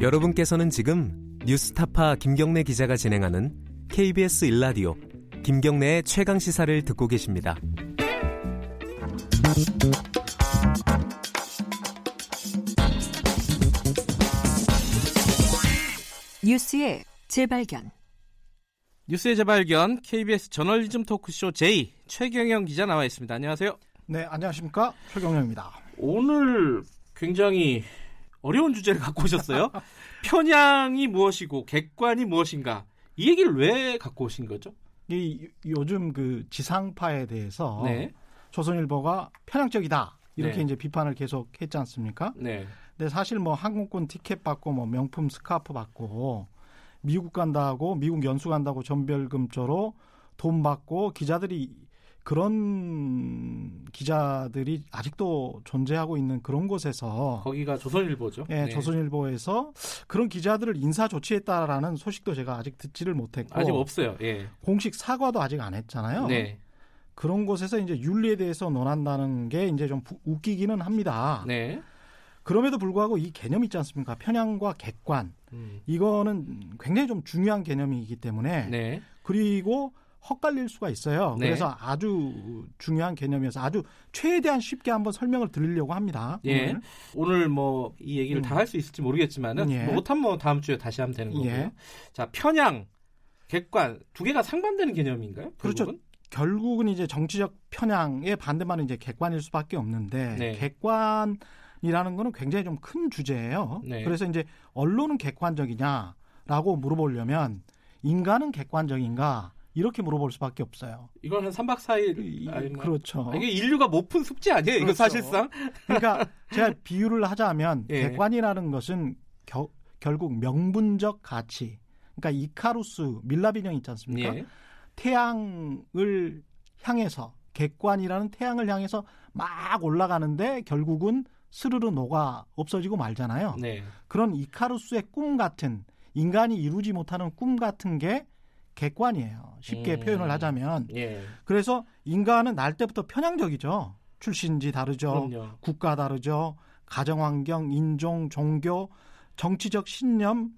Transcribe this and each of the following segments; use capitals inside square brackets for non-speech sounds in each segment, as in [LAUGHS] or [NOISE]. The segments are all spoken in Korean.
여러분께서는 지금 뉴스타파 김경래 기자가 진행하는 KBS 일라디오 김경래의 최강 시사를 듣고 계십니다. 뉴스의 재발견. 뉴스의 재발견 KBS 저널리즘 토크쇼 J 최경영 기자 나와 있습니다. 안녕하세요. 네, 안녕하십니까. 최경영입니다. 오늘 굉장히 어려운 주제를 갖고 오셨어요. [LAUGHS] 편향이 무엇이고 객관이 무엇인가 이 얘기를 왜 갖고 오신 거죠? 이 요즘 그 지상파에 대해서 네. 조선일보가 편향적이다 이렇게 네. 이제 비판을 계속 했지 않습니까? 네. 근데 사실 뭐 항공권 티켓 받고 뭐 명품 스카프 받고 미국 간다고 미국 연수 간다고 전별금조로 돈 받고 기자들이 그런 기자들이 아직도 존재하고 있는 그런 곳에서 거기가 조선일보죠. 예, 네. 조선일보에서 그런 기자들을 인사 조치했다라는 소식도 제가 아직 듣지를 못했고 아직 없어요. 예. 공식 사과도 아직 안 했잖아요. 네. 그런 곳에서 이제 윤리에 대해서 논한다는 게 이제 좀 부- 웃기기는 합니다. 네. 그럼에도 불구하고 이 개념 있지 않습니까? 편향과 객관. 음. 이거는 굉장히 좀 중요한 개념이기 때문에 네. 그리고 헛갈릴 수가 있어요. 네. 그래서 아주 중요한 개념이어서 아주 최대한 쉽게 한번 설명을 드리려고 합니다. 예. 오늘. 오늘 뭐 이 얘기를 음. 다할 수 있을지 모르겠지만은 예. 뭐 못하면 뭐 다음 주에 다시 하면 되는 거고요. 예. 자, 편향, 객관 두 개가 상반되는 개념인가요? 그렇죠. 결국은? 결국은 이제 정치적 편향의 반대말은 이제 객관일 수밖에 없는데 네. 객관 이라는 거는 굉장히 좀 큰 주제예요. 네. 그래서 이제 언론은 객관적이냐라고 물어보려면 인간은 객관적인가 이렇게 물어볼 수밖에 없어요. 이건 한 3박 4일 이- 아니, 뭐- 그렇죠. 아, 이게 인류가 못 푼 숙제 아니에요? 이거 그렇죠. 사실상? 그러니까 제가 비유를 하자면 예. 객관이라는 것은 겨- 결국 명분적 가치. 그러니까 이카루스 밀라빈형 있지 않습니까? 예. 태양을 향해서 객관이라는 태양을 향해서 막 올라가는데 결국은 스르르 녹아 없어지고 말잖아요. 네. 그런 이카루스의 꿈 같은 인간이 이루지 못하는 꿈 같은 게 객관이에요. 쉽게 음. 표현을 하자면. 예. 그래서 인간은 날 때부터 편향적이죠. 출신지 다르죠. 그럼요. 국가 다르죠. 가정환경, 인종, 종교, 정치적 신념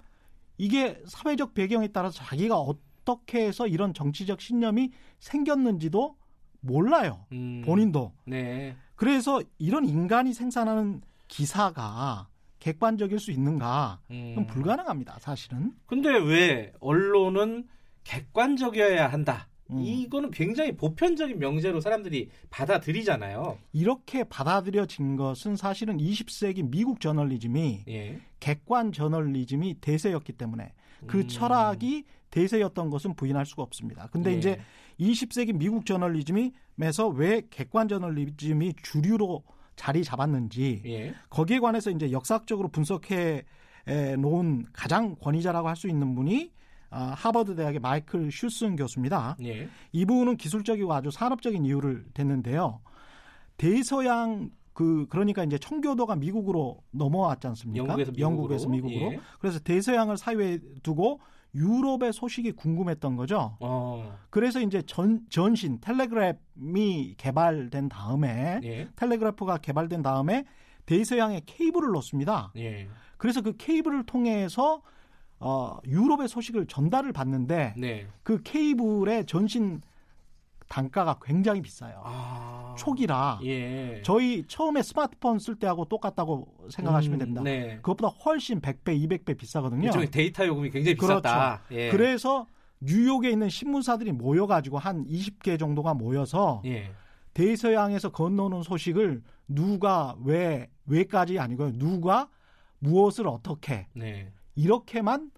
이게 사회적 배경에 따라서 자기가 어떻게 해서 이런 정치적 신념이 생겼는지도 몰라요. 음. 본인도. 네. 그래서 이런 인간이 생산하는 기사가 객관적일 수 있는가? 음. 불가능합니다. 사실은. 근데 왜 언론은 객관적이어야 한다? 음. 이거는 굉장히 보편적인 명제로 사람들이 받아들이잖아요. 이렇게 받아들여진 것은 사실은 20세기 미국 저널리즘이 예. 객관 저널리즘이 대세였기 때문에 그 음. 철학이 대세였던 것은 부인할 수가 없습니다. 근데 예. 이제 20세기 미국 저널리즘이면서 왜 객관 저널리즘이 주류로 자리 잡았는지 예. 거기에 관해서 이제 역사적으로 분석해 에, 놓은 가장 권위자라고 할 수 있는 분이 아, 하버드 대학의 마이클 슈슨 교수입니다. 예. 이분은 기술적이고 아주 산업적인 이유를 댔는데요. 대서양 그 그러니까 이제 청교도가 미국으로 넘어왔지 않습니까? 영국에서 미국으로. 영국에서 미국으로. 예. 그래서 대서양을 사이에 두고 유럽의 소식이 궁금했던 거죠. 어. 그래서 이제 전, 전신 텔레그래프이 개발된 다음에 예. 텔레그래프가 개발된 다음에 대서양에 케이블을 놓습니다. 예. 그래서 그 케이블을 통해서 어, 유럽의 소식을 전달을 받는데 네. 그 케이블의 전신 단가가 굉장히 비싸요. 아. 초기라 예. 저희 처음에 스마트폰 쓸 때하고 똑같다고 생각하시면 음, 됩니다. 네. 그것보다 훨씬 100배, 200배 비싸거든요. 데이터 요금이 굉장히 그렇죠. 비쌌다. 예. 그래서 뉴욕에 있는 신문사들이 모여가지고 한 20개 정도가 모여서 예. 대서양에서 건너오는 소식을 누가 왜 왜까지 아니고요. 누가 무엇을 어떻게 네. 이렇게만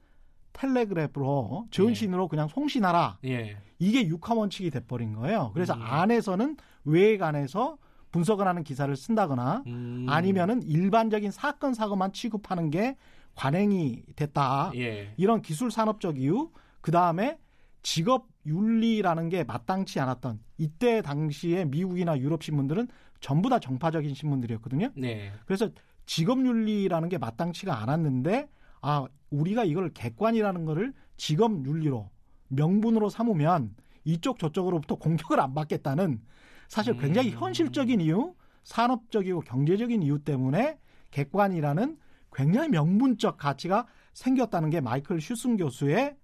텔레그래프로 전신으로 그냥 송신하라. 예. 이게 육하 원칙이 돼버린 거예요. 그래서 음. 안에서는 외액 안에서 분석을 하는 기사를 쓴다거나 음. 아니면은 일반적인 사건 사고만 취급하는 게 관행이 됐다. 예. 이런 기술 산업적 이유, 그 다음에 직업 윤리라는 게 마땅치 않았던 이때 당시에 미국이나 유럽 신문들은 전부 다 정파적인 신문들이었거든요. 네. 그래서 직업 윤리라는 게 마땅치가 않았는데 아 우리가 이걸 객관이라는 거를 직업 윤리로 명분으로 삼으면 이쪽 저쪽으로부터 공격을 안 받겠다는 사실 굉장히 음. 현실적인 이유, 산업적이고 경제적인 이유 때문에 객관이라는 굉장히 명분적 가치가 생겼다는 게 마이클 슈슨 교수의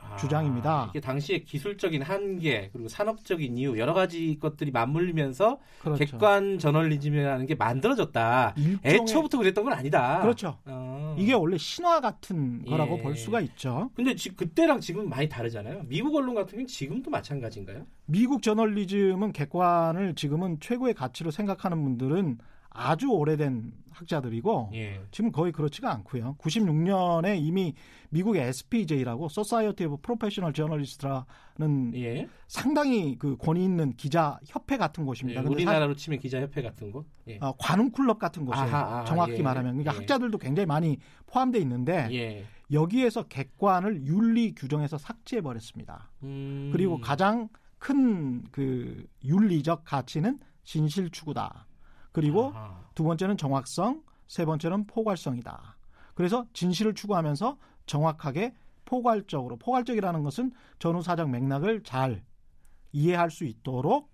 아, 주장입니다. 이게 당시에 기술적인 한계 그리고 산업적인 이유 여러 가지 것들이 맞물리면서 그렇죠. 객관 저널리즘이라는 게 만들어졌다. 일종의 애초부터 그랬던 건 아니다. 그렇죠. 어. 이게 원래 신화 같은 거라고 예. 볼 수가 있죠. 근데 지, 그때랑 지금 많이 다르잖아요. 미국 언론 같은 경우는 지금도 마찬가지인가요? 미국 저널리즘은 객관을 지금은 최고의 가치로 생각하는 분들은 아주 오래된 학자들이고 예. 지금 거의 그렇지가 않고요. 96년에 이미 미국의 SPJ라고 Society of Professional Journalist라는 예. 상당히 그 권위 있는 기자 협회 같은 예, 곳입니다. 근데 우리나라로 치면 기자 협회 같은 곳. 예. 사- 어, 관훈 클럽 같은 곳이에요. 아하, 아, 정확히 예. 말하면 그러니까 예. 학자들도 굉장히 많이 포함되어 있는데 예. 여기에서 객관을 윤리 규정에서 삭제해 버렸습니다. 음. 그리고 가장 큰 그 윤리적 가치는 진실 추구다. 그리고 아하. 두 번째는 정확성, 세 번째는 포괄성이다. 그래서 진실을 추구하면서 정확하게 포괄적으로 포괄적이라는 것은 전후 사정 맥락을 잘 이해할 수 있도록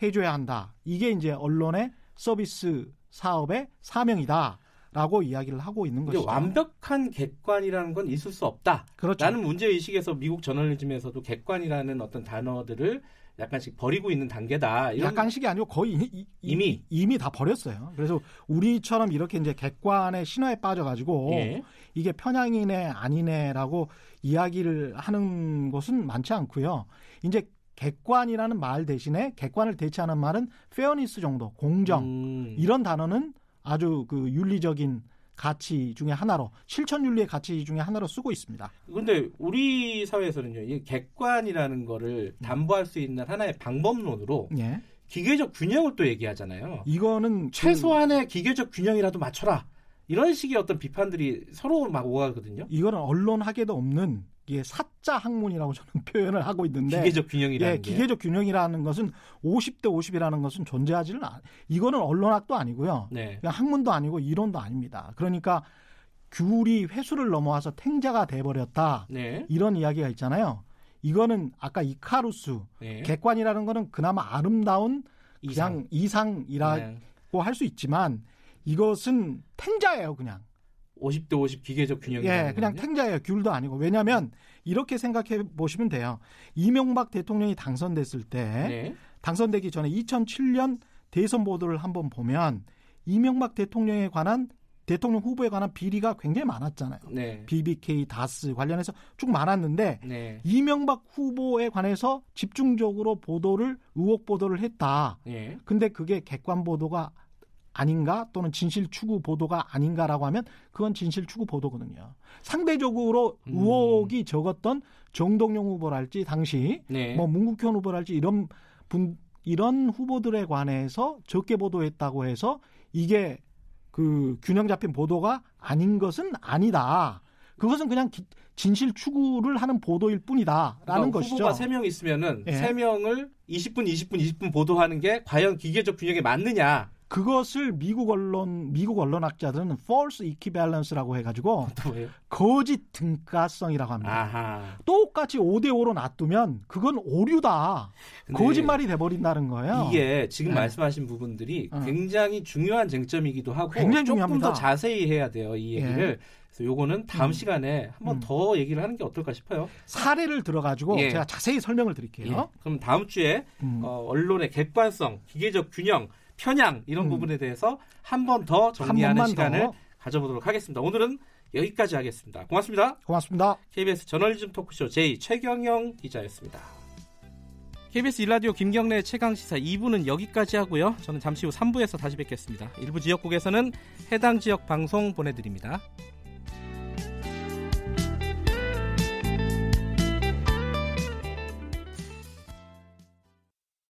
해줘야 한다. 이게 이제 언론의 서비스 사업의 사명이다 라고 이야기를 하고 있는 것이죠. 완벽한 객관이라는 건 있을 수 없다. 그렇죠. 라는 문제 의식에서 미국 저널리즘에서도 객관이라는 어떤 단어들을 약간씩 버리고 있는 단계다. 약간씩이 아니고 거의 이- 이- 이 미? 이미 다 버렸어요. 그래서 우리처럼 이렇게 이제 객관의 신화에 빠져가지고 예. 이게 편향이네 아니네라고 이야기를 하는 곳은 많지 않고요. 이제 객관이라는 말 대신에 객관을 대체하는 말은 fairness 정도, 공정 음. 이런 단어는 아주 그 윤리적인 가치 중에 하나로 실천 윤리의 가치 중에 하나로 쓰고 있습니다. 근데 우리 사회에서는요, 이 객관이라는 거를 담보할 수 있는 하나의 방법론으로 예. 기계적 균형을 또 얘기하잖아요. 이거는 그 최소한의 기계적 균형이라도 맞춰라. 이런 식의 어떤 비판들이 서로 막 오가거든요. 이거는 언론학에도 없는 이게 사자 학문이라고 저는 [LAUGHS] 표현을 하고 있는데 기계적 균형이라는 예, 게. 기계적 균형이라는 것은 50대 50이라는 것은 존재하지는 않. 이거는 언론학도 아니고요. 네. 그냥 학문도 아니고 이론도 아닙니다. 그러니까 귤이 회수를 넘어와서 탱자가 돼 버렸다. 네. 이런 이야기가 있잖아요. 이거는 아까 이카루스 네. 객관이라는 거는 그나마 아름다운 그냥 이상이라고 네. 할수 있지만 이것은 탱자예요, 그냥. 50대 50 기계적 균형이라는 예, 그냥. 탱자예요. 귤도 아니고. 왜냐하면 이렇게 생각해 보시면 돼요. 이명박 대통령이 당선됐을 때 네. 당선되기 전에 2007년 대선 보도를 한번 보면 이명박 대통령에 관한 대통령 후보에 관한 비리가 굉장히 많았잖아요. 네. BBK, 다스 관련해서 쭉 많았는데 네. 이명박 후보에 관해서 집중적으로 보도를 의혹 보도를 했다. 네. 근데 그게 객관 보도가 아닌가 또는 진실 추구 보도가 아닌가라고 하면 그건 진실 추구 보도거든요. 상대적으로 음. 의혹이 적었던 정동영 후보랄지 당시 네. 뭐 문국현 후보랄지 이런 분 이런 후보들에 관해서 적게 보도했다고 해서 이게 그 균형 잡힌 보도가 아닌 것은 아니다. 그것은 그냥 기- 진실 추구를 하는 보도일 뿐이다라는 그러니까 것이죠. 후보가 3명 있으면은 예. 세 3명을 20분, 20분, 20분 보도하는 게 과연 기계적 균형에 맞느냐. 그것을 미국 언론 미국 언론학자들은 false equivalence라고 해가지고? 거짓 등가성이라고 합니다. 아하. 똑같이 5대 5로 놔두면 그건 오류다. 거짓말이 돼버린다는 거예요. 이게 지금 네. 말씀하신 부분들이 어. 굉장히 중요한 쟁점이기도 하고 굉장히 조금 중요합니다. 더 자세히 해야 돼요 이 얘기를. 그래서 요거는 다음 음. 시간에 한번 음. 더 얘기를 하는 게 어떨까 싶어요. 사례를 들어가지고 예. 제가 자세히 설명을 드릴게요. 예. 그럼 다음 주에 음. 어, 언론의 객관성, 기계적 균형, 편향 이런 음. 부분에 대해서 한 번더한 정리하는 시간을 더 가져보도록 하겠습니다. 오늘은 여기까지 하겠습니다. 고맙습니다. 고맙습니다. KBS 저널리즘 토크쇼 J 최경영 기자였습니다. KBS 일라디오 김경래 최강 시사 2부는 여기까지 하고요. 저는 잠시 후 3부에서 다시 뵙겠습니다. 일부 지역국에서는 해당 지역 방송 보내드립니다.